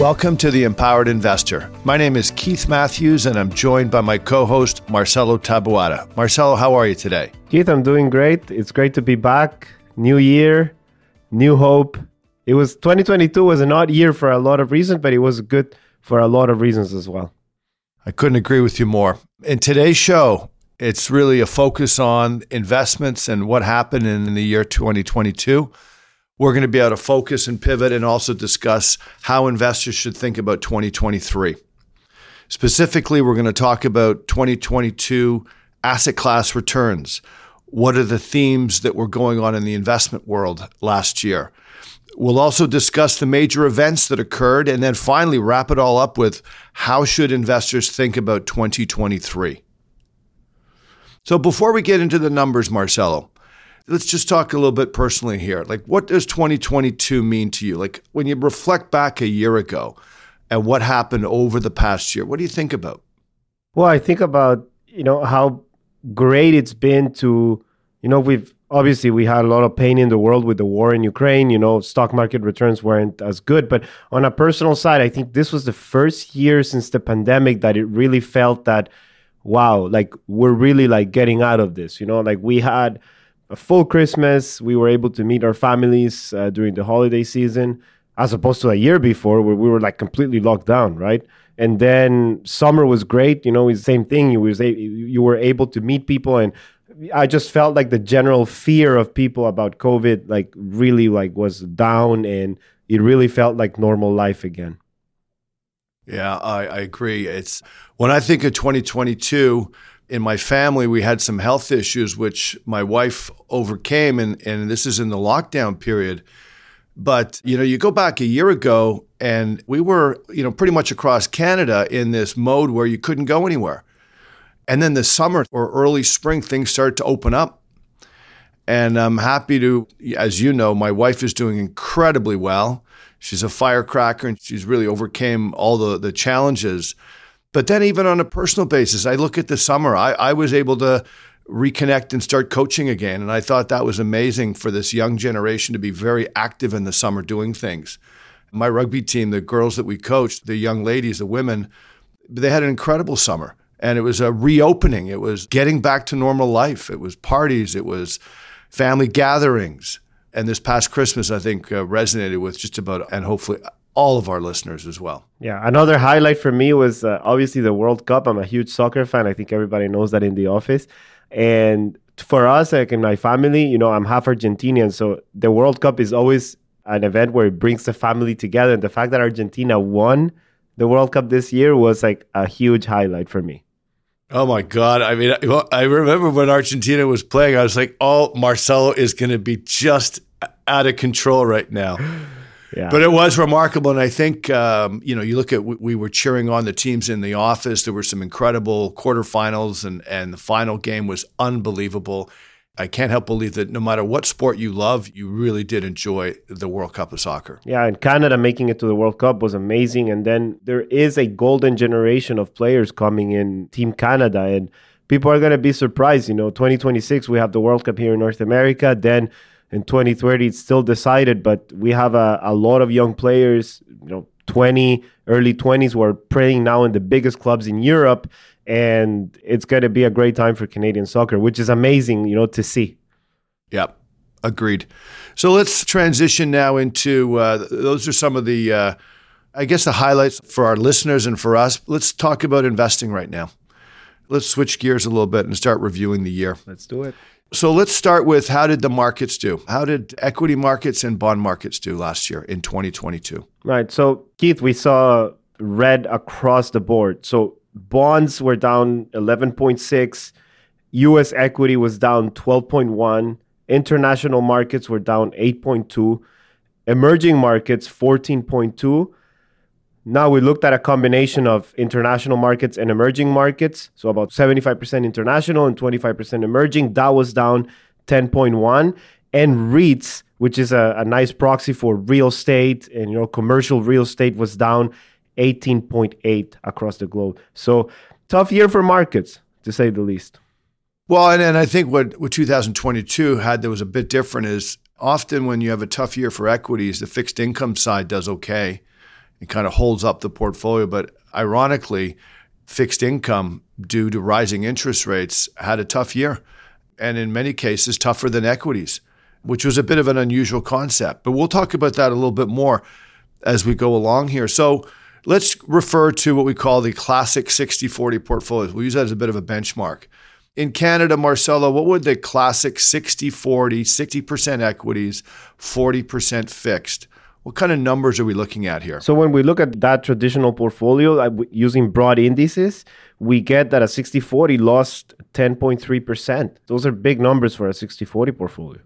Welcome to the Empowered Investor. My name is Keith Matthews, and I'm joined by my co host, Marcelo Tabuada. Marcelo, how are you today? Keith, I'm doing great. It's great to be back. New year, new hope. It was 2022 was an odd year for a lot of reasons, but it was good for a lot of reasons as well. I couldn't agree with you more. In today's show, it's really a focus on investments and what happened in the year 2022. We're going to be able to focus and pivot and also discuss how investors should think about 2023. Specifically, we're going to talk about 2022 asset class returns. What are the themes that were going on in the investment world last year? We'll also discuss the major events that occurred and then finally wrap it all up with how should investors think about 2023. So before we get into the numbers, Marcelo, let's just talk a little bit personally here. Like, what does 2022 mean to you? Like, when you reflect back a year ago and what happened over the past year, what do you think about? Well, I think about, you know, how great it's been to, you know, we've obviously we had a lot of pain in the world with the war in Ukraine, you know, stock market returns weren't as good, but on a personal side, I think this was the first year since the pandemic that it really felt that wow, like we're really like getting out of this. You know, like we had a full Christmas. We were able to meet our families uh, during the holiday season, as opposed to a year before where we were like completely locked down, right? And then summer was great. You know, it's the same thing. You was a- you were able to meet people, and I just felt like the general fear of people about COVID, like really like was down, and it really felt like normal life again. Yeah, I, I agree. It's when I think of 2022 in my family, we had some health issues which my wife overcame, and, and this is in the lockdown period. But you know, you go back a year ago, and we were you know pretty much across Canada in this mode where you couldn't go anywhere. And then the summer or early spring, things started to open up. And I'm happy to, as you know, my wife is doing incredibly well. She's a firecracker and she's really overcame all the, the challenges. But then, even on a personal basis, I look at the summer, I, I was able to reconnect and start coaching again. And I thought that was amazing for this young generation to be very active in the summer doing things. My rugby team, the girls that we coached, the young ladies, the women, they had an incredible summer. And it was a reopening. It was getting back to normal life. It was parties. It was family gatherings. And this past Christmas, I think, uh, resonated with just about, and hopefully all of our listeners as well. Yeah, another highlight for me was uh, obviously the World Cup. I'm a huge soccer fan. I think everybody knows that in the office. And for us, like in my family, you know, I'm half Argentinian. So the World Cup is always an event where it brings the family together. And the fact that Argentina won the World Cup this year was like a huge highlight for me. Oh my God. I mean, I remember when Argentina was playing, I was like, oh, Marcelo is going to be just out of control right now. Yeah. But it was remarkable. And I think, um, you know, you look at, we were cheering on the teams in the office. There were some incredible quarterfinals, and, and the final game was unbelievable. I can't help believe that no matter what sport you love, you really did enjoy the World Cup of soccer. Yeah, and Canada making it to the World Cup was amazing. And then there is a golden generation of players coming in Team Canada, and people are going to be surprised. You know, 2026, we have the World Cup here in North America. Then in 2030 it's still decided but we have a, a lot of young players you know 20 early 20s who are playing now in the biggest clubs in europe and it's going to be a great time for canadian soccer which is amazing you know to see. Yep. Agreed. So let's transition now into uh, those are some of the uh, i guess the highlights for our listeners and for us. Let's talk about investing right now. Let's switch gears a little bit and start reviewing the year. Let's do it so let's start with how did the markets do? How did equity markets and bond markets do last year in 2022? Right. So, Keith, we saw red across the board. So, bonds were down 11.6, US equity was down 12.1, International markets were down 8.2. Emerging markets 14.2. Now we looked at a combination of international markets and emerging markets. So about 75% international and 25% emerging. That was down 10.1. And REITs, which is a, a nice proxy for real estate and you know commercial real estate was down 18.8 across the globe. So tough year for markets, to say the least. Well, and, and I think what, what 2022 had that was a bit different is often when you have a tough year for equities, the fixed income side does okay. It kind of holds up the portfolio. But ironically, fixed income, due to rising interest rates, had a tough year. And in many cases, tougher than equities, which was a bit of an unusual concept. But we'll talk about that a little bit more as we go along here. So let's refer to what we call the classic 60 40 portfolios. We'll use that as a bit of a benchmark in Canada, Marcelo, what would the classic 60 40, 60% equities, 40% fixed? What kind of numbers are we looking at here? So, when we look at that traditional portfolio using broad indices, we get that a 60 40 lost 10.3%. Those are big numbers for a 60 40 portfolio.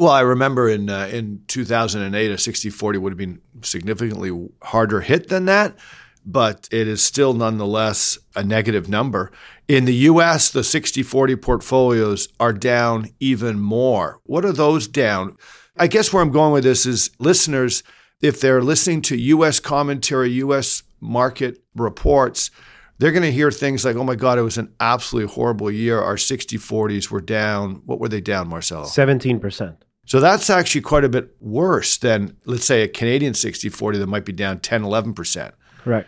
Well, I remember in uh, in 2008, a 60 40 would have been significantly harder hit than that but it is still nonetheless a negative number. In the US, the 60 40 portfolios are down even more. What are those down? I guess where I'm going with this is listeners, if they're listening to US commentary, US market reports, they're going to hear things like, oh my God, it was an absolutely horrible year. Our 60 40s were down. What were they down, Marcelo? 17%. So that's actually quite a bit worse than, let's say, a Canadian 60 40 that might be down 10, 11%. Right.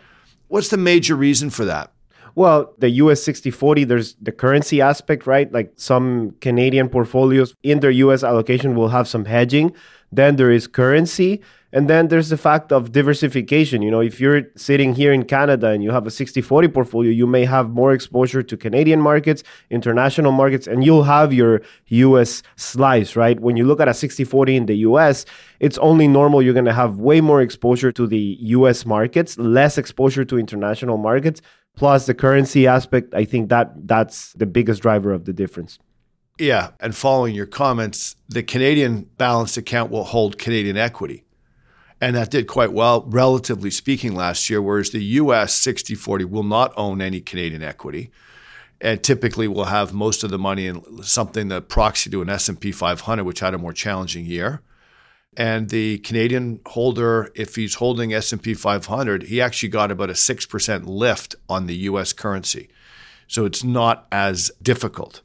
What's the major reason for that? Well, the US 60 40, there's the currency aspect, right? Like some Canadian portfolios in their US allocation will have some hedging. Then there is currency. And then there's the fact of diversification. You know, if you're sitting here in Canada and you have a 60 40 portfolio, you may have more exposure to Canadian markets, international markets, and you'll have your US slice, right? When you look at a 60 40 in the US, it's only normal you're going to have way more exposure to the US markets, less exposure to international markets, plus the currency aspect. I think that that's the biggest driver of the difference. Yeah. And following your comments, the Canadian balanced account will hold Canadian equity. And that did quite well, relatively speaking, last year, whereas the US 60 40 will not own any Canadian equity and typically will have most of the money in something that proxy to an S&P 500 which had a more challenging year. And the Canadian holder if he's holding S&P 500 he actually got about a 6% lift on the US currency. So it's not as difficult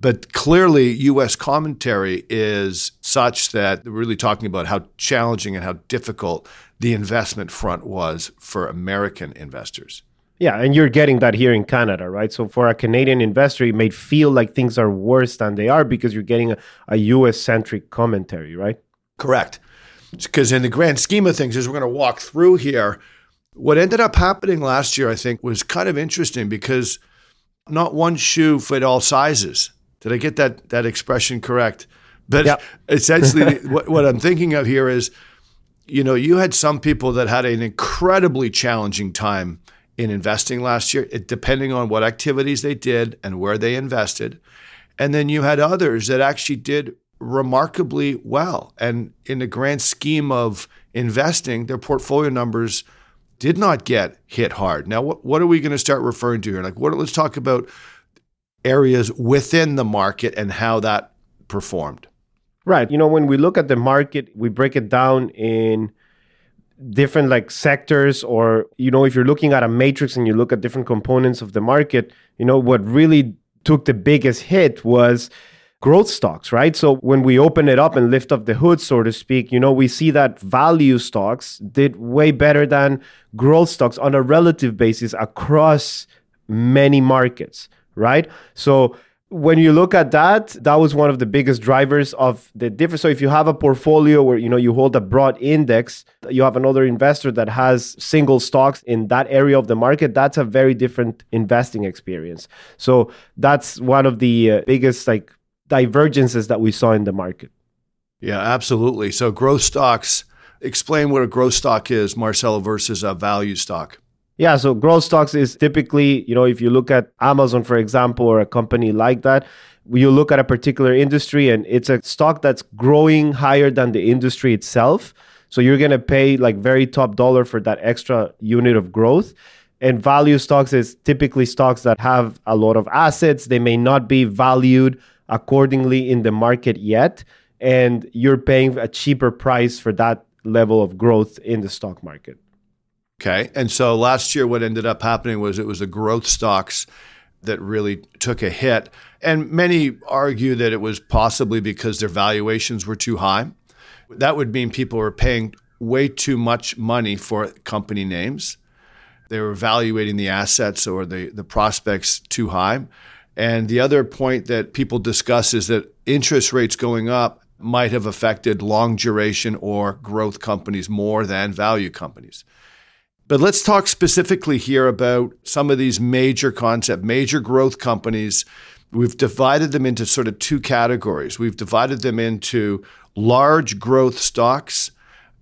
but clearly, US commentary is such that we're really talking about how challenging and how difficult the investment front was for American investors. Yeah, and you're getting that here in Canada, right? So for a Canadian investor, it may feel like things are worse than they are because you're getting a, a US centric commentary, right? Correct. Because in the grand scheme of things, as we're going to walk through here, what ended up happening last year, I think, was kind of interesting because not one shoe fit all sizes. Did I get that that expression correct? But yep. essentially, what, what I'm thinking of here is, you know, you had some people that had an incredibly challenging time in investing last year, it, depending on what activities they did and where they invested. And then you had others that actually did remarkably well. And in the grand scheme of investing, their portfolio numbers did not get hit hard. Now, what, what are we going to start referring to here? Like, what? Let's talk about areas within the market and how that performed. Right. You know, when we look at the market, we break it down in different like sectors or you know if you're looking at a matrix and you look at different components of the market you know what really took the biggest hit was growth stocks right so when we open it up and lift up the hood so to speak you know we see that value stocks did way better than growth stocks on a relative basis across many markets right? So when you look at that, that was one of the biggest drivers of the difference. So if you have a portfolio where you know you hold a broad index, you have another investor that has single stocks in that area of the market, that's a very different investing experience. So that's one of the uh, biggest like divergences that we saw in the market. Yeah, absolutely. So growth stocks, explain what a growth stock is, Marcelo versus a value stock. Yeah, so growth stocks is typically, you know, if you look at Amazon, for example, or a company like that, you look at a particular industry and it's a stock that's growing higher than the industry itself. So you're going to pay like very top dollar for that extra unit of growth. And value stocks is typically stocks that have a lot of assets. They may not be valued accordingly in the market yet. And you're paying a cheaper price for that level of growth in the stock market. Okay. And so last year, what ended up happening was it was the growth stocks that really took a hit. And many argue that it was possibly because their valuations were too high. That would mean people were paying way too much money for company names. They were evaluating the assets or the, the prospects too high. And the other point that people discuss is that interest rates going up might have affected long duration or growth companies more than value companies. But let's talk specifically here about some of these major concept, major growth companies. We've divided them into sort of two categories. We've divided them into large growth stocks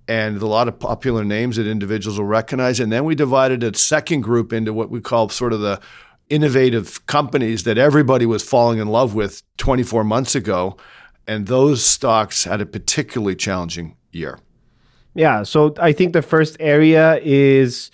and a lot of popular names that individuals will recognize. And then we divided a second group into what we call sort of the innovative companies that everybody was falling in love with 24 months ago. And those stocks had a particularly challenging year. Yeah. So I think the first area is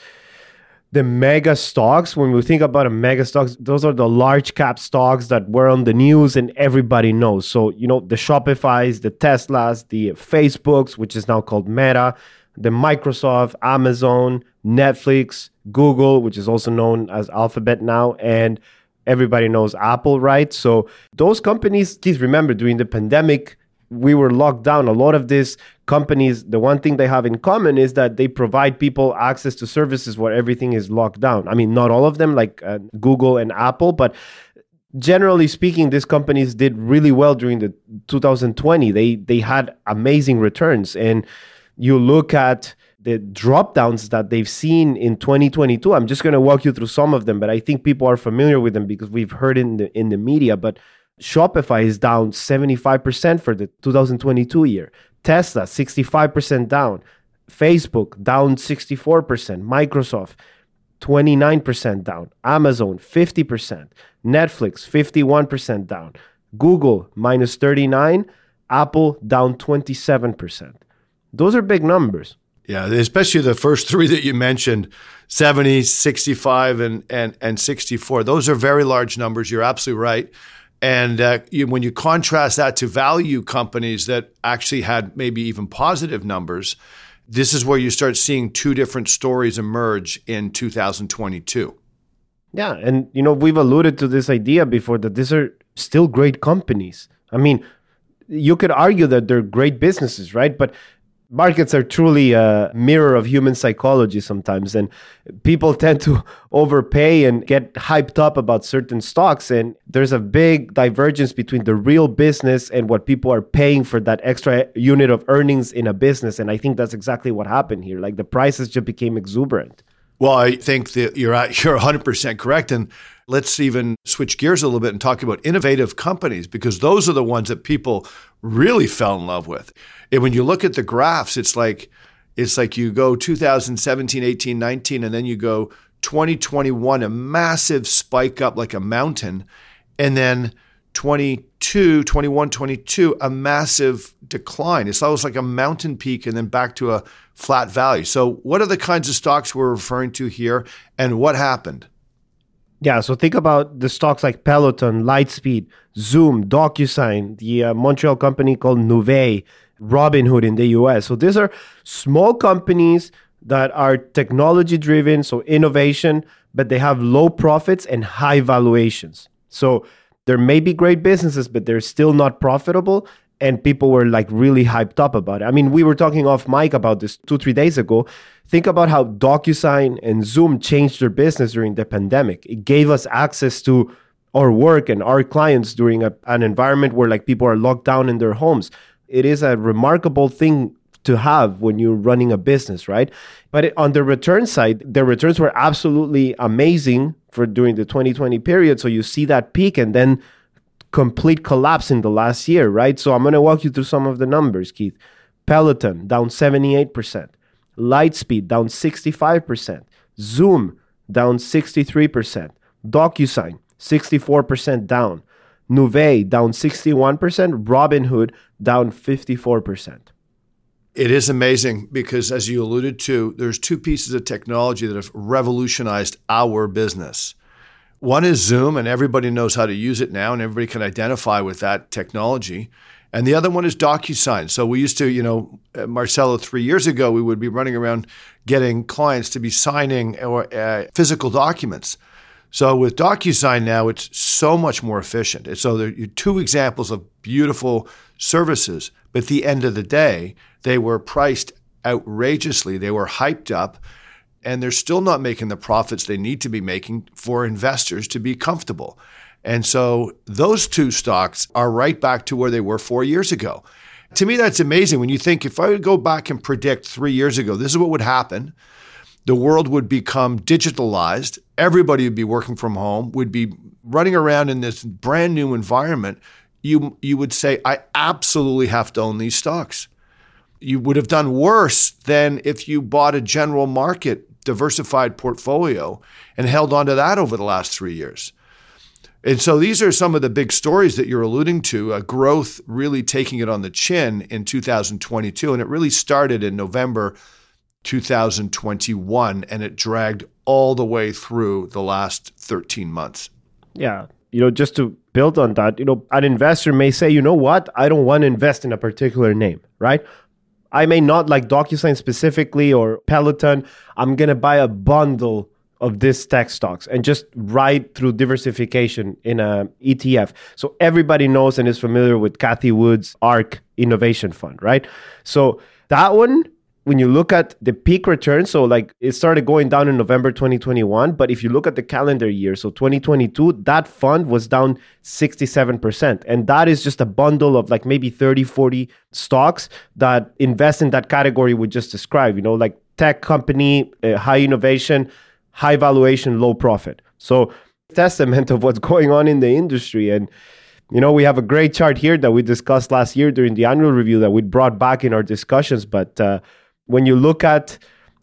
the mega stocks. When we think about a mega stocks, those are the large cap stocks that were on the news and everybody knows. So, you know, the Shopify's, the Teslas, the Facebooks, which is now called Meta, the Microsoft, Amazon, Netflix, Google, which is also known as Alphabet now, and everybody knows Apple, right? So those companies, please remember during the pandemic, we were locked down. A lot of these companies, the one thing they have in common is that they provide people access to services where everything is locked down. I mean, not all of them, like uh, Google and Apple, but generally speaking, these companies did really well during the 2020. They they had amazing returns, and you look at the drop downs that they've seen in 2022. I'm just going to walk you through some of them, but I think people are familiar with them because we've heard in the in the media. But Shopify is down 75% for the 2022 year. Tesla, 65% down. Facebook, down 64%. Microsoft, 29% down. Amazon, 50%. Netflix, 51% down. Google, minus 39. Apple, down 27%. Those are big numbers. Yeah, especially the first three that you mentioned 70, 65, and, and, and 64. Those are very large numbers. You're absolutely right. And uh, you, when you contrast that to value companies that actually had maybe even positive numbers, this is where you start seeing two different stories emerge in 2022. Yeah, and you know we've alluded to this idea before that these are still great companies. I mean, you could argue that they're great businesses, right? But markets are truly a mirror of human psychology sometimes and people tend to overpay and get hyped up about certain stocks and there's a big divergence between the real business and what people are paying for that extra unit of earnings in a business and i think that's exactly what happened here. Like the prices just became exuberant. Well i think that you're you're 100% correct and Let's even switch gears a little bit and talk about innovative companies because those are the ones that people really fell in love with. And when you look at the graphs, it's like it's like you go 2017, 18, 19 and then you go 2021 a massive spike up like a mountain and then 22, 21, 22 a massive decline. It's almost like a mountain peak and then back to a flat valley. So what are the kinds of stocks we're referring to here and what happened? Yeah, so think about the stocks like Peloton, Lightspeed, Zoom, DocuSign, the uh, Montreal company called Nuvei, Robinhood in the US. So these are small companies that are technology driven, so innovation, but they have low profits and high valuations. So there may be great businesses, but they're still not profitable. And people were like really hyped up about it. I mean, we were talking off mic about this two, three days ago. Think about how DocuSign and Zoom changed their business during the pandemic. It gave us access to our work and our clients during a, an environment where like people are locked down in their homes. It is a remarkable thing to have when you're running a business, right? But on the return side, the returns were absolutely amazing for during the 2020 period. So you see that peak and then complete collapse in the last year, right? So I'm going to walk you through some of the numbers, Keith. Peloton down 78%. Lightspeed down 65%, Zoom down 63%. DocuSign, 64% down. Nuvei, down 61%. Robinhood, down 54%. It is amazing because, as you alluded to, there's two pieces of technology that have revolutionized our business. One is Zoom, and everybody knows how to use it now, and everybody can identify with that technology. And the other one is DocuSign. So we used to, you know, Marcelo, three years ago, we would be running around getting clients to be signing or uh, physical documents. So with DocuSign now, it's so much more efficient. And so there are two examples of beautiful services, but at the end of the day, they were priced outrageously. They were hyped up, and they're still not making the profits they need to be making for investors to be comfortable. And so those two stocks are right back to where they were four years ago. To me, that's amazing when you think if I would go back and predict three years ago, this is what would happen the world would become digitalized. Everybody would be working from home, would be running around in this brand new environment. You, you would say, I absolutely have to own these stocks. You would have done worse than if you bought a general market diversified portfolio and held on to that over the last three years. And so these are some of the big stories that you're alluding to. Uh, growth really taking it on the chin in 2022. And it really started in November 2021 and it dragged all the way through the last 13 months. Yeah. You know, just to build on that, you know, an investor may say, you know what, I don't want to invest in a particular name, right? I may not like DocuSign specifically or Peloton. I'm going to buy a bundle of this tech stocks and just ride through diversification in a ETF. So everybody knows and is familiar with Cathie Wood's ARK Innovation Fund, right? So that one when you look at the peak return, so like it started going down in November 2021, but if you look at the calendar year, so 2022, that fund was down 67%. And that is just a bundle of like maybe 30, 40 stocks that invest in that category we just described, you know, like tech company, uh, high innovation, high valuation, low profit. So, testament of what's going on in the industry. And, you know, we have a great chart here that we discussed last year during the annual review that we brought back in our discussions, but, uh, when you look at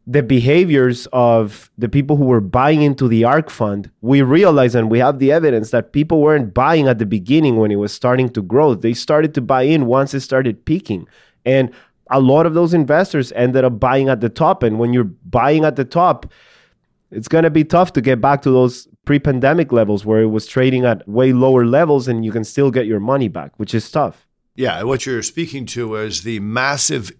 the behaviors of the people who were buying into the ARK fund, we realize and we have the evidence that people weren't buying at the beginning when it was starting to grow. They started to buy in once it started peaking. And a lot of those investors ended up buying at the top. And when you're buying at the top, it's going to be tough to get back to those pre pandemic levels where it was trading at way lower levels and you can still get your money back, which is tough. Yeah, what you're speaking to is the massive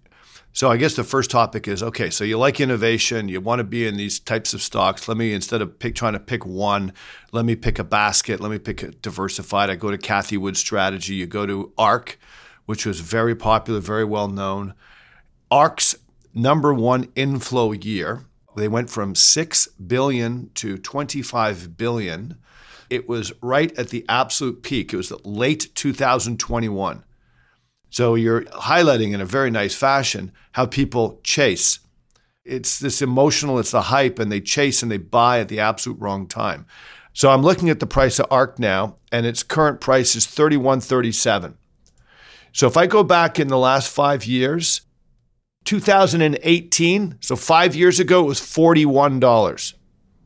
so I guess the first topic is okay. So you like innovation, you want to be in these types of stocks. Let me instead of pick trying to pick one, let me pick a basket. Let me pick a diversified. I go to Cathie Wood strategy. You go to ARK, which was very popular, very well known. ARK's number one inflow year. They went from six billion to twenty-five billion. It was right at the absolute peak. It was late 2021. So you're highlighting in a very nice fashion how people chase. It's this emotional, it's the hype, and they chase and they buy at the absolute wrong time. So I'm looking at the price of ARK now, and its current price is 31.37. So if I go back in the last five years, 2018, so five years ago, it was $41.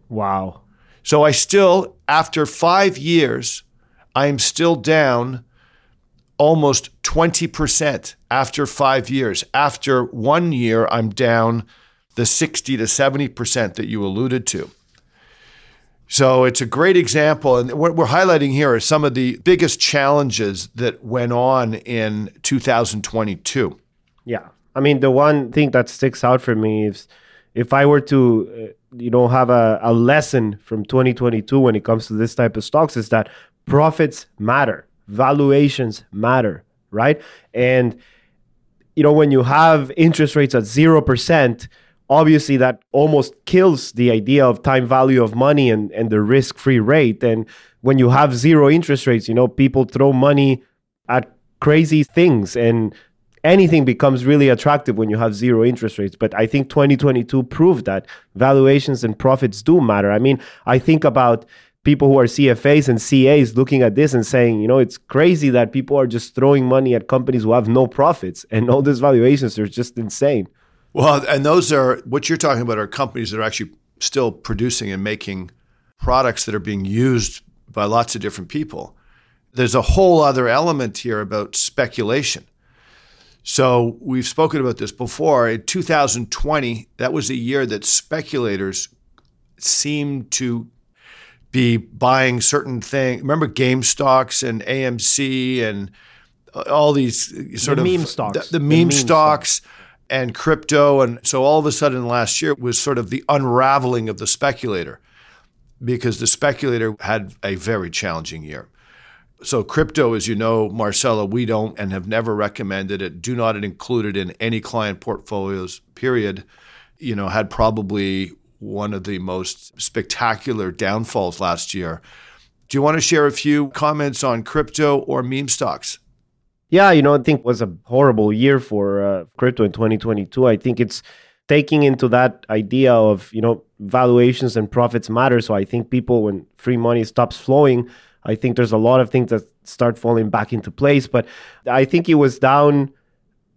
Wow. So I still, after five years, I am still down almost 20% after five years. After one year, I'm down the 60 to 70% that you alluded to. So it's a great example. And what we're highlighting here are some of the biggest challenges that went on in 2022. Yeah. I mean, the one thing that sticks out for me is if I were to, uh, you know, have a, a lesson from 2022 when it comes to this type of stocks is that profits matter valuations matter, right? And you know, when you have interest rates at 0%, obviously that almost kills the idea of time value of money and, and the risk free rate. And when you have zero interest rates, you know, people throw money at crazy things and anything becomes really attractive when you have zero interest rates. But I think 2022 proved that valuations and profits do matter. I mean, I think about people who are CFAs and CAs looking at this and saying, you know, it's crazy that people are just throwing money at companies who have no profits and all these valuations are just insane. Well, and those are what you're talking about are companies that are actually still producing and making products that are being used by lots of different people. There's a whole other element here about speculation. So we've spoken about this before. In 2020, that was a year that speculators seemed to be buying certain things. Remember GameStop and AMC and uh, all these sort the of meme stocks. the, the meme, stocks and crypto. And so all of a sudden last year was sort of the unraveling of the speculator because the speculator had a very challenging year. So crypto, as you know, Marcelo, we don't and have never recommended it. Do not include it in any client portfolios, period. You know, had probably one of the most spectacular downfalls last year. Do you want to share a few comments on crypto or meme stocks? Yeah, you know, I think it was a horrible year for uh, crypto in 2022. I think it's taking into that idea of, you know, valuations and profits matter. So I think people, when free money stops flowing, I think there's a lot of things that start falling back into place. But I think it was down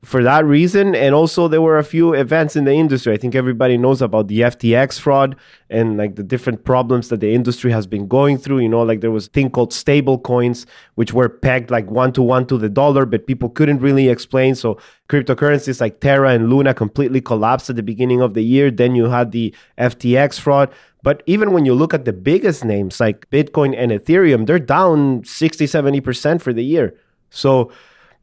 for that reason. And also, there were a few events in the industry. I think everybody knows about the FTX fraud and like the different problems that the industry has been going through. You know, like there was a thing called stable coins, which were pegged like one to one to the dollar, but people couldn't really explain. So, cryptocurrencies like Terra and Luna completely collapsed at the beginning of the year. Then you had the FTX fraud. But even when you look at the biggest names like Bitcoin and Ethereum, they're down 60, 70% for the year. So,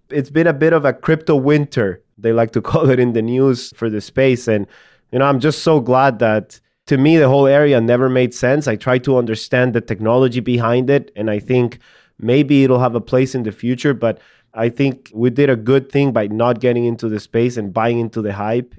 it's been a bit of a crypto winter. They like to call it in the news for the space. And, you know, I'm just so glad that to me, the whole area never made sense. I tried to understand the technology behind it. And I think maybe it'll have a place in the future. But I think we did a good thing by not getting into the space and buying into the hype.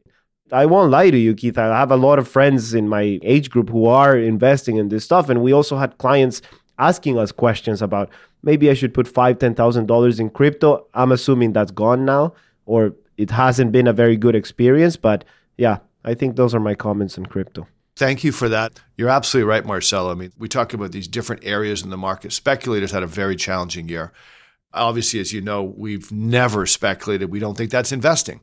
I won't lie to you, Keith. I have a lot of friends in my age group who are investing in this stuff. And we also had clients asking us questions about maybe I should put five, ten thousand dollars in crypto. I'm assuming that's gone now, or it hasn't been a very good experience. But yeah, I think those are my comments on crypto. Thank you for that. You're absolutely right, Marcelo. I mean, we talk about these different areas in the market. Speculators had a very challenging year. Obviously, as you know, we've never speculated. We don't think that's investing.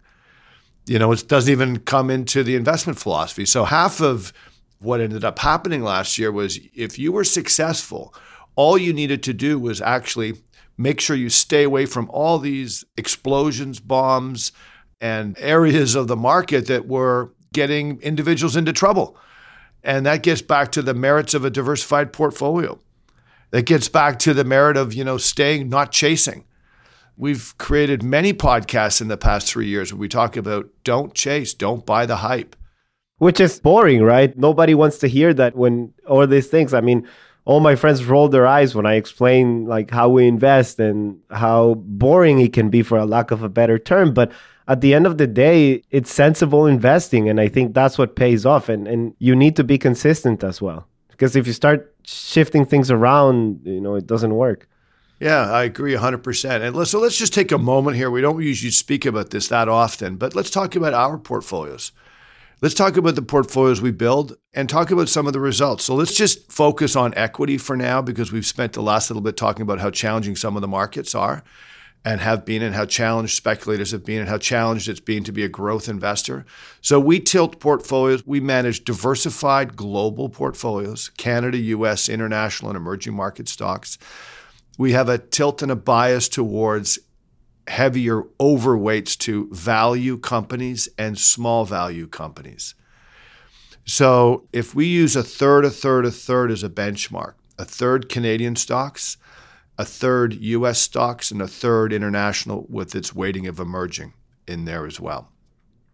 You know, it doesn't even come into the investment philosophy. So half of what ended up happening last year was if you were successful all you needed to do was actually make sure you stay away from all these explosions, bombs, and areas of the market that were getting individuals into trouble. And that gets back to the merits of a diversified portfolio. That gets back to the merit of, you know, staying, not chasing. We've created many podcasts in the past three years where we talk about don't chase, don't buy the hype. Which is boring, right? Nobody wants to hear that when all these things. I mean, all my friends roll their eyes when I explain like how we invest and how boring it can be for a lack of a better term. But at the end of the day, it's sensible investing. And I think that's what pays off. And, and you need to be consistent as well. Because if you start shifting things around, you know, it doesn't work. Yeah, I agree 100%. And let's, so let's just take a moment here. We don't usually speak about this that often, but let's talk about our portfolios. Let's talk about the portfolios we build and talk about some of the results. So let's just focus on equity for now because we've spent the last little bit talking about how challenging some of the markets are and have been and how challenged speculators have been and how challenged it's been to be a growth investor. So we tilt portfolios. We manage diversified global portfolios, Canada, US, international, and emerging market stocks. We have a tilt and a bias towards heavier overweights to value companies and small value companies. So if we use a third, a third, a third as a benchmark, a third Canadian stocks, a third US stocks, and a third international with its weighting of emerging in there as well.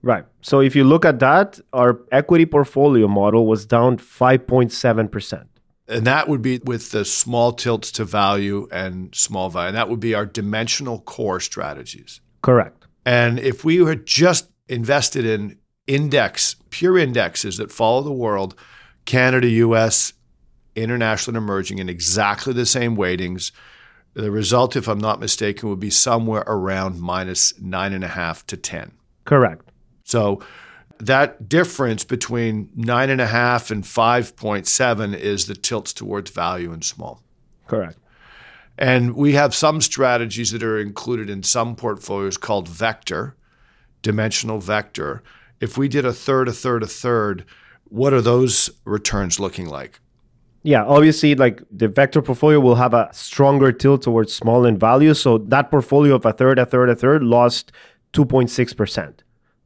Right. So if you look at that, our equity portfolio model was down 5.7%. And that would be with the small tilts to value and small value. And that would be our dimensional core strategies. Correct. And if we had just invested in index, pure indexes that follow the world, Canada, US, international and emerging in exactly the same weightings, the result, if I'm not mistaken, would be somewhere around minus nine and a half to 10. Correct. So that difference between nine and a half and 5.7 is the tilts towards value and small. Correct. And we have some strategies that are included in some portfolios called vector, dimensional vector. If we did a third, a third, a third, What are those returns looking like? Yeah, obviously, like the vector portfolio will have a stronger tilt towards small in value. So that portfolio of a third, a third, a third lost 2.6%.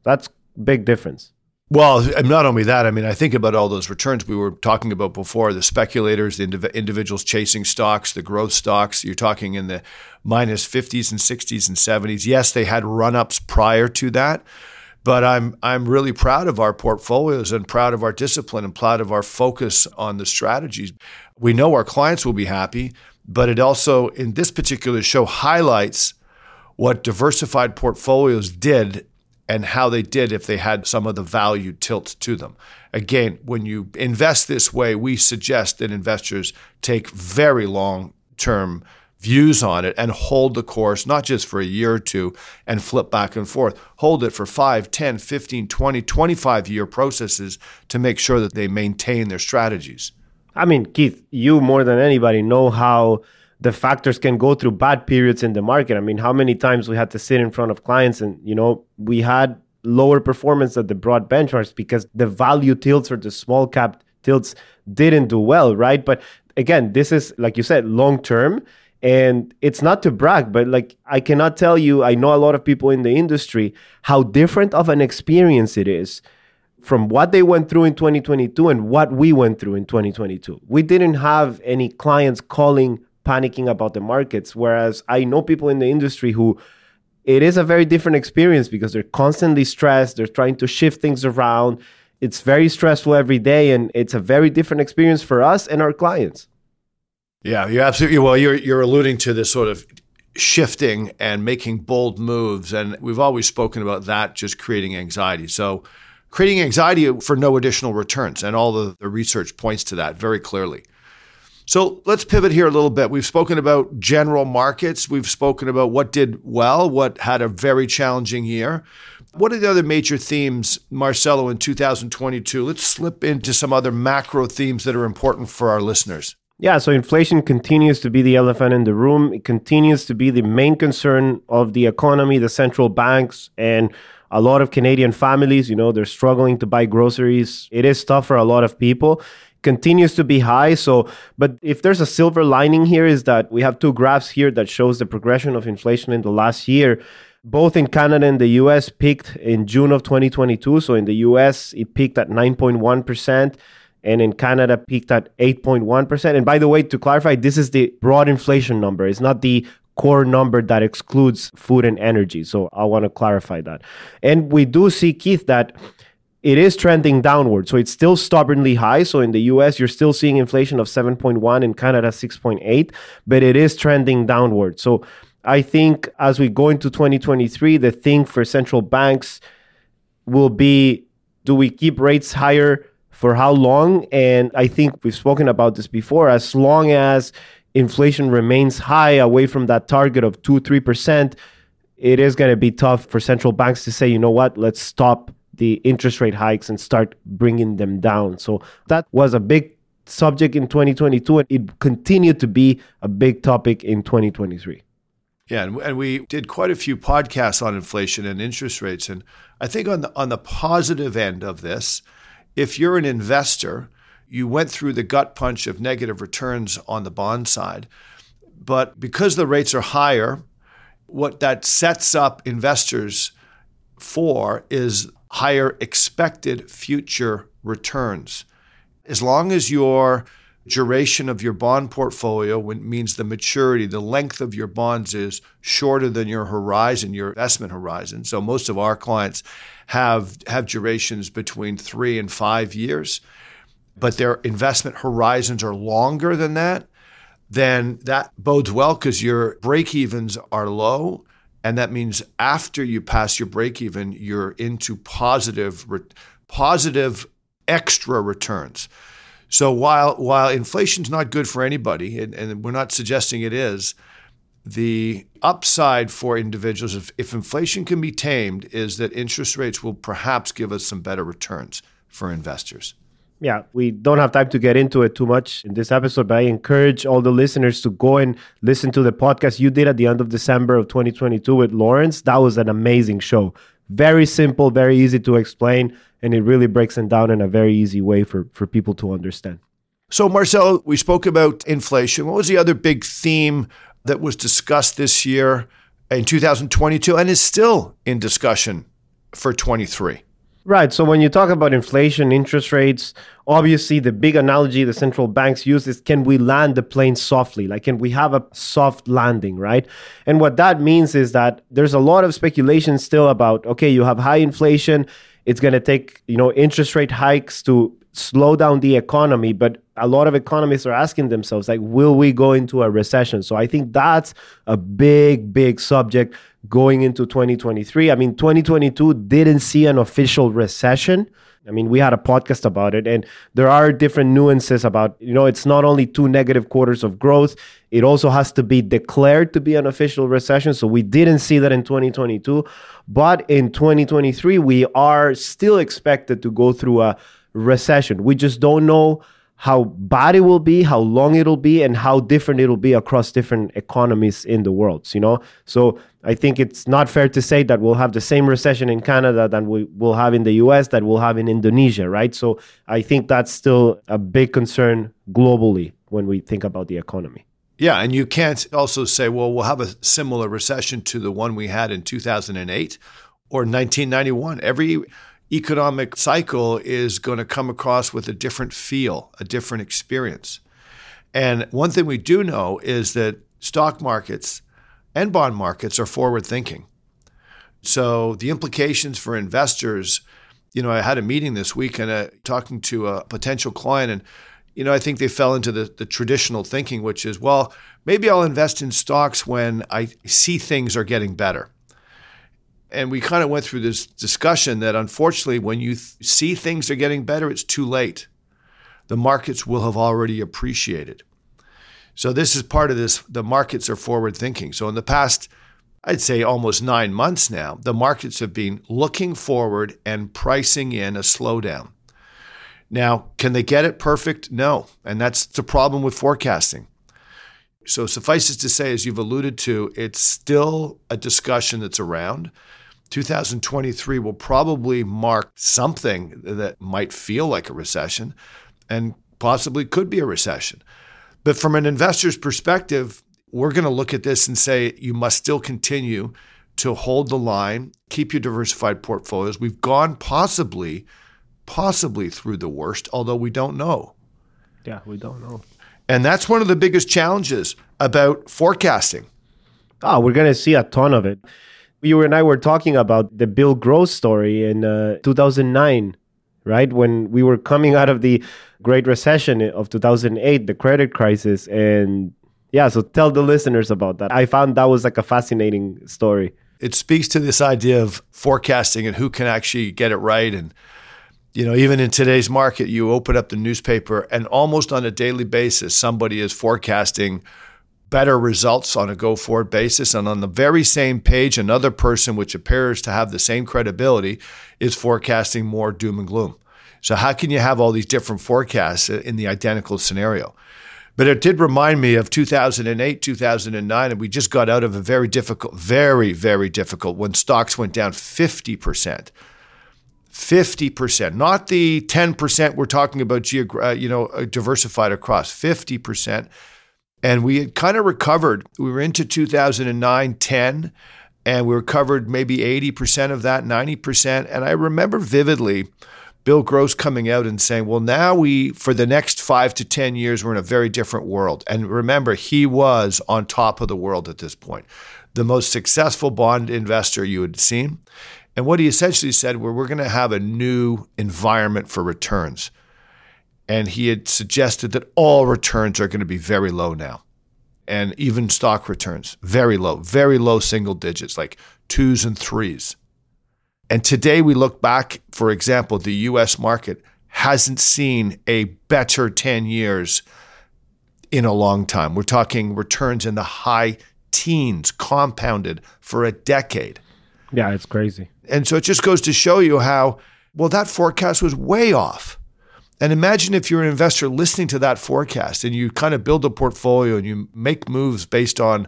That's big difference. Well, not only that, I mean, I think about all those returns we were talking about before the speculators, the indiv- individuals chasing stocks, the growth stocks. You're talking in the minus 50s and 60s and 70s. Yes, they had run ups prior to that, but I'm, I'm really proud of our portfolios and proud of our discipline and proud of our focus on the strategies. We know our clients will be happy, but it also, in this particular show, highlights what diversified portfolios did and how they did if they had some of the value tilt to them. Again, when you invest this way, we suggest that investors take very long term views on it and hold the course, not just for a year or two and flip back and forth. Hold it for 5, 10, 15, 20, 25 year processes to make sure that they maintain their strategies. I mean, Keith, you more than anybody know how the factors can go through bad periods in the market. I mean, how many times we had to sit in front of clients and, you know, we had lower performance at the broad benchmarks because the value tilts or the small cap tilts didn't do well, right? But again, this is, like you said, long term. And it's not to brag, but like I cannot tell you, I know a lot of people in the industry, how different of an experience it is from what they went through in 2022 and what we went through in 2022. We didn't have any clients calling panicking about the markets. Whereas I know people in the industry who it is a very different experience because they're constantly stressed, they're trying to shift things around. It's very stressful every day, and it's a very different experience for us and our clients. Yeah, you're absolutely well. You're you're alluding to this sort of shifting and making bold moves, and we've always spoken about that just creating anxiety. So, creating anxiety for no additional returns, and all the, the research points to that very clearly. So let's pivot here a little bit. We've spoken about general markets. We've spoken about what did well, what had a very challenging year. What are the other major themes, Marcelo, in 2022? Let's slip into some other macro themes that are important for our listeners. Yeah, so inflation continues to be the elephant in the room. It continues to be the main concern of the economy, the central banks, and a lot of Canadian families. You know, they're struggling to buy groceries. It is tough for a lot of people continues to be high. So, but if there's a silver lining here, is that we have two graphs here that shows the progression of inflation in the last year. Both in Canada and the US peaked in June of 2022. So in the US, it peaked at 9.1%, and in Canada, peaked at 8.1%. And by the way, to clarify, this is the broad inflation number. It's not the core number that excludes food and energy. So I want to clarify that. And we do see, Keith, that it is trending downward. So it's still stubbornly high. So in the US, you're still seeing inflation of 7.1, in Canada, 6.8, but it is trending downward. So I think as we go into 2023, the thing for central banks will be do we keep rates higher for how long? And I think we've spoken about this before. As long as inflation remains high away from that target of 2 3%, it is going to be tough for central banks to say, you know what, let's stop the interest rate hikes and start bringing them down. So that was a big subject in 2022 and it continued to be a big topic in 2023. Yeah, and, we did quite a few podcasts on inflation and interest rates and I think on the on the positive end of this, if you're an investor, you went through the gut punch of negative returns on the bond side. But because the rates are higher, what that sets up investors for is higher expected future returns. As long as your duration of your bond portfolio means the maturity, the length of your bonds is shorter than your horizon, your investment horizon. So most of our clients have have durations between 3 and 5 years, but their investment horizons are longer than that, then that bodes well cuz your break evens are low and that means after you pass your break even, you're into positive, positive extra returns. So while while inflation's not good for anybody, and, and, we're not suggesting it is, the upside for individuals, if, if inflation can be tamed, is that interest rates will perhaps give us some better returns for investors yeah, we don't have time to get into it too much in this episode, but I encourage all the listeners to go and listen to the podcast you did at the end of December of 2022 with Lawrence. That was an amazing show. very simple, very easy to explain, and it really breaks it down in a very easy way for, for people to understand. So, Marcel, we spoke about inflation. What was the other big theme that was discussed this year in 2022 and is still in discussion for 23? Right. So when you talk about inflation, interest rates, obviously the big analogy the central banks use is can we land the plane softly? Like, can we have a soft landing, right? And what that means is that there's a lot of speculation still about, okay, you have high inflation. It's going to take, you know, interest rate hikes to slow down the economy. But a lot of economists are asking themselves, like, will we go into a recession? So I think that's a big, big subject going into 2023. I mean, 2022 didn't see an official recession. I mean, we had a podcast about it, and there are different nuances about, you know, it's not only two negative quarters of growth, it also has to be declared to be an official recession. So we didn't see that in 2022. But in 2023, we are still expected to go through a recession. We just don't know how bad it will be, how long it'll be, and how different it'll be across different economies in the world. You know, so I think it's not fair to say that we'll have the same recession in Canada that we will have in the U.S. that we'll have in Indonesia, right? So I think that's still a big concern globally when we think about the economy. Yeah, and you can't also say, well, we'll have a similar recession to the one we had in 2008 or 1991. Every economic cycle is going to come across with a different feel, a different experience. And one thing we do know is that stock markets and bond markets are forward thinking. So the implications for investors, you know, I had a meeting this week and uh, talking to a potential client, and you know, I think they fell into the, the traditional thinking, which is, well, maybe I'll invest in stocks when I see things are getting better and we kind of went through this discussion that unfortunately, when you th- see things are getting better, it's too late. The markets will have already appreciated. So this is part of this. The markets are forward thinking. So in the past, I'd say almost nine months now, the markets have been looking forward and pricing in a slowdown. Now, can they get it perfect? No. And that's the problem with forecasting. So suffices to say, as you've alluded to, it's still a discussion that's around. 2023 will probably mark something that might feel like a recession and possibly could be a recession. But from an investor's perspective, we're going to look at this and say you must still continue to hold the line, keep your diversified portfolios. We've gone possibly, possibly through the worst, although we don't know. Yeah, we don't know. And that's one of the biggest challenges about forecasting. Oh, we're going to see a ton of it you and I were talking about the Bill Gross story in uh, 2009, right? When we were coming out of the Great Recession of 2008, the credit crisis. And yeah, so tell the listeners about that. I found that was like a fascinating story. It speaks to this idea of forecasting and who can actually get it right. And, you know, even in today's market, you open up the newspaper and almost on a daily basis, somebody is forecasting better results on a go forward basis. And on the very same page, another person, which appears to have the same credibility, is forecasting more doom and gloom. So, how can you have all these different forecasts in the identical scenario? But it did remind me of 2008, 2009, and we just got out of a very difficult, very, very difficult when stocks went down 50%. 50%, not the 10% we're talking about, geogra- uh, you know, diversified across, 50%. And we had kind of recovered. We were into 2009, 10, and we recovered maybe 80% of that, 90%. And I remember vividly Bill Gross coming out and saying, well, now we, for the next five to 10 years, we're in a very different world. And remember, he was on top of the world at this point, the most successful bond investor you had seen. And what he essentially said, well, we're going to have a new environment for returns and he had suggested that all returns are going to be very low now. And even stock returns, very low, very low single digits, like twos and threes. And today we look back, for example, the US market hasn't seen a better 10 years in a long time. We're talking returns in the high teens, compounded for a decade. Yeah, it's crazy. And so it just goes to show you how, well, that forecast was way off. And imagine if you're an investor listening to that forecast and you kind of build a portfolio and you make moves based on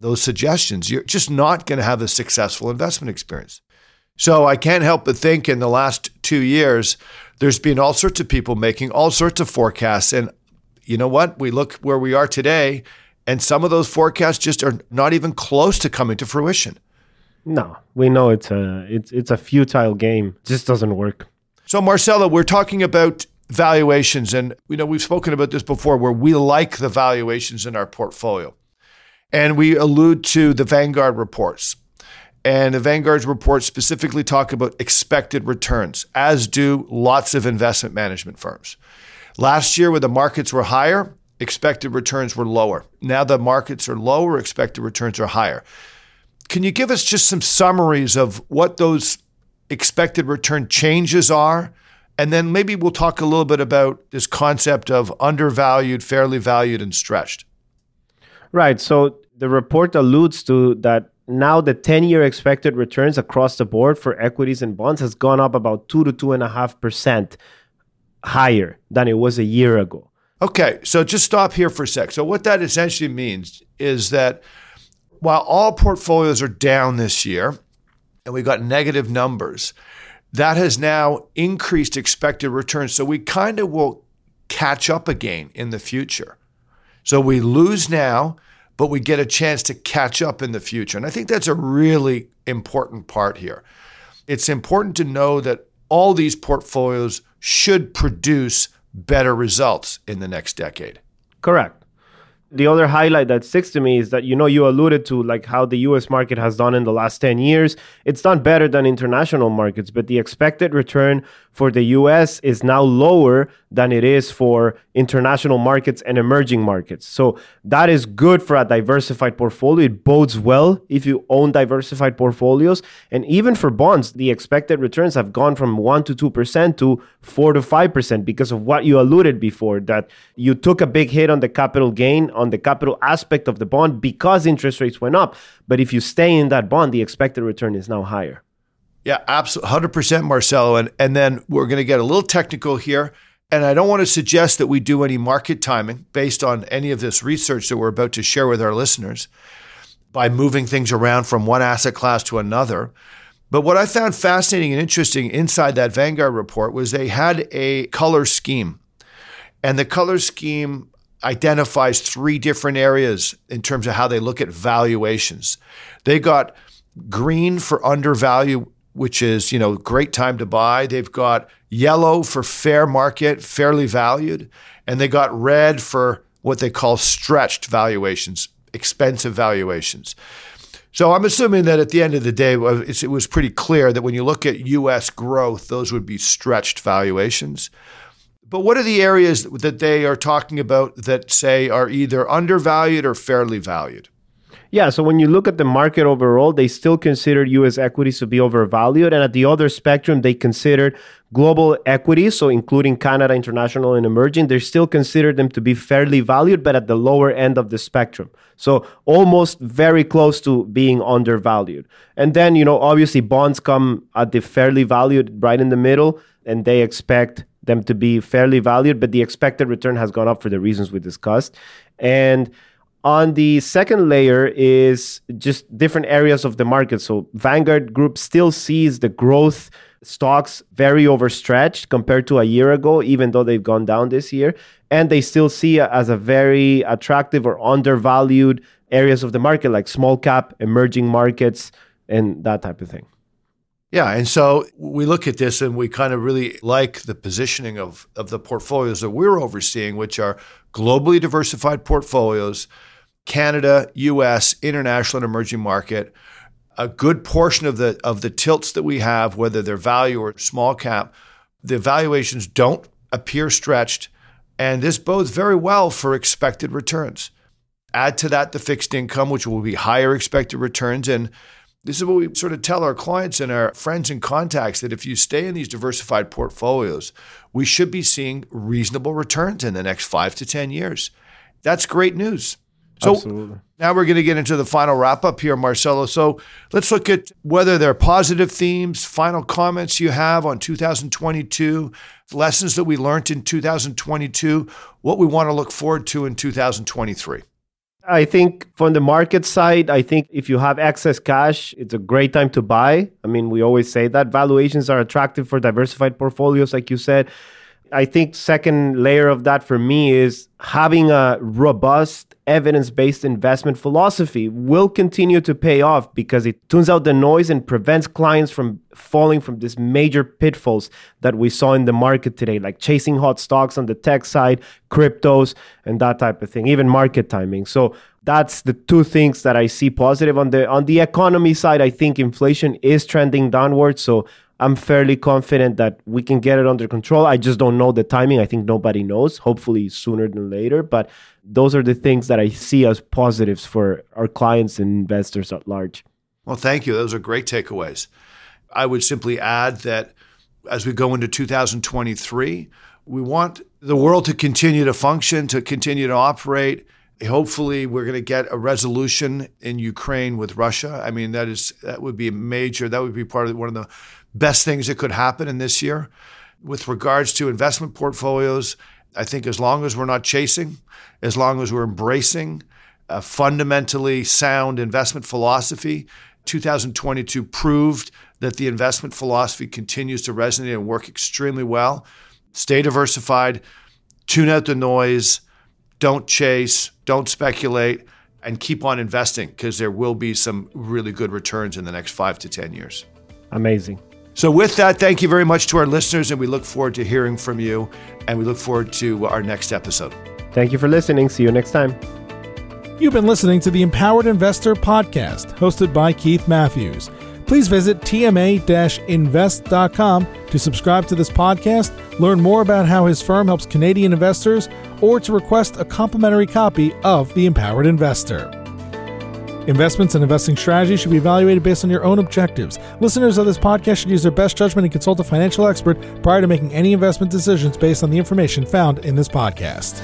those suggestions, you're just not going to have a successful investment experience. So I can't help but think in the last two years, there's been all sorts of people making all sorts of forecasts. And you know what? We look where we are today, and some of those forecasts just are not even close to coming to fruition. No, we know it's a it's it's a futile game. It just doesn't work. So Marcelo, we're talking about valuations, and you know we've spoken about this before, where we like the valuations in our portfolio, and we allude to the Vanguard reports. And the Vanguard's reports specifically talk about expected returns, as do lots of investment management firms. Last year, when the markets were higher, expected returns were lower. Now the markets are lower, expected returns are higher. Can you give us just some summaries of what those expected return changes are? And then maybe we'll talk a little bit about this concept of undervalued, fairly valued, and stretched. Right. So the report alludes to that now the 10 year expected returns across the board for equities and bonds has gone up about 2 to 2.5% higher than it was a year ago. Okay, so just stop here for a sec. So, what that essentially means is that while all portfolios are down this year and we got negative numbers, that has now increased expected returns. So, we kind of will catch up again in the future. So, we lose now but we get a chance to catch up in the future. And I think that's a really important part here. It's important to know that all these portfolios should produce better results in the next decade. Correct the other highlight that sticks to me is that you know you alluded to like how the US market has done in the last 10 years. It's done better than international markets but the expected return for the US is now lower than it is for international markets and emerging markets. So that is good for a diversified portfolio. It bodes well if you own diversified portfolios. And even for bonds the expected returns have gone from 1 to 2% to 4 to 5% because of what you alluded before that you took a big hit on the capital gain on the capital aspect of the bond because interest rates went up. But if you stay in that bond, the expected return is now higher. Yeah, absolutely. 100% Marcelo. And, and then we're going to get a little technical here. And I don't want to suggest that we do any market timing based on any of this research that we're about to share with our listeners by moving things around from one asset class to another. But what I found fascinating and interesting inside that Vanguard report was they had a color scheme. And the color scheme identifies three different areas in terms of how they look at valuations. They got green for undervalue, which is, you know, great time to buy. They've got yellow for fair market, fairly valued, and they got red for what they call stretched valuations, expensive valuations. So I'm assuming that at the end of the day, it was pretty clear that when you look at U.S. growth, those would be stretched valuations. But what are the areas that they are talking about that say are either undervalued or fairly valued? Yeah, so when you look at the market overall, they still consider US equities to be overvalued. And at the other spectrum, they considered global equities, so including Canada, international, and emerging, they still consider them to be fairly valued, but at the lower end of the spectrum. So almost very close to being undervalued. And then, you know, obviously bonds come at the fairly valued right in the middle, and they expect them to be fairly valued, but the expected return has gone up for the reasons we discussed. And on the second layer is just different areas of the market. So Vanguard Group still sees the growth stocks very overstretched compared to a year ago, even though they've gone down this year. And they still see as a very attractive or undervalued areas of the market, like small cap, emerging markets, and that type of thing. Yeah, and so we look at this and we kind of really like the positioning of, of the portfolios that we're overseeing, which are globally diversified portfolios, Canada, US, international and emerging market. A good portion of the of the tilts that we have, whether they're value or small cap, the valuations don't appear stretched, and this bodes very well for expected returns. Add to that the fixed income, which will be higher expected returns, and this is what we sort of tell our clients and our friends and contacts that if you stay in these diversified portfolios, we should be seeing reasonable returns in the next five to 10 years. That's great news. So Absolutely. now we're going to get into the final wrap up here, Marcelo. So let's look at whether there are positive themes, final comments you have on 2022, lessons that we learned in 2022, what we want to look forward to in 2023. I think from the market side, I think if you have excess cash, it's a great time to buy. I mean, we always say that valuations are attractive for diversified portfolios, like you said. I think second layer of that for me is having a robust evidence-based investment philosophy will continue to pay off because it tunes out the noise and prevents clients from falling from these major pitfalls that we saw in the market today like chasing hot stocks on the tech side, cryptos and that type of thing, even market timing. So that's the two things that I see positive on the on the economy side. I think inflation is trending downwards, so I'm fairly confident that we can get it under control. I just don't know the timing. I think nobody knows. Hopefully sooner than later. But those are the things that I see as positives for our clients and investors at large. Well, thank you. Those are great takeaways. I would simply add that as we go into 2023, we want the world to continue to function, to continue to operate. Hopefully, we're going to get a resolution in Ukraine with Russia. I mean, that is that would be a major. That would be part of one of the best things that could happen in this year. With regards to investment portfolios, I think as long as we're not chasing, as long as we're embracing a fundamentally sound investment philosophy, 2022 proved that the investment philosophy continues to resonate and work extremely well. Stay diversified, tune out the noise, don't chase, don't speculate, and keep on investing because there will be some really good returns in the next five to 10 years. Amazing. So, with that, thank you very much to our listeners, and we look forward to hearing from you, and we look forward to our next episode. Thank you for listening. See you next time. You've been listening to the Empowered Investor Podcast, hosted by Keith Matthews. Please visit tma invest.com to subscribe to this podcast, learn more about how his firm helps Canadian investors, or to request a complimentary copy of The Empowered Investor. Investments and investing strategies should be evaluated based on your own objectives. Listeners of this podcast should use their best judgment and consult a financial expert prior to making any investment decisions based on the information found in this podcast.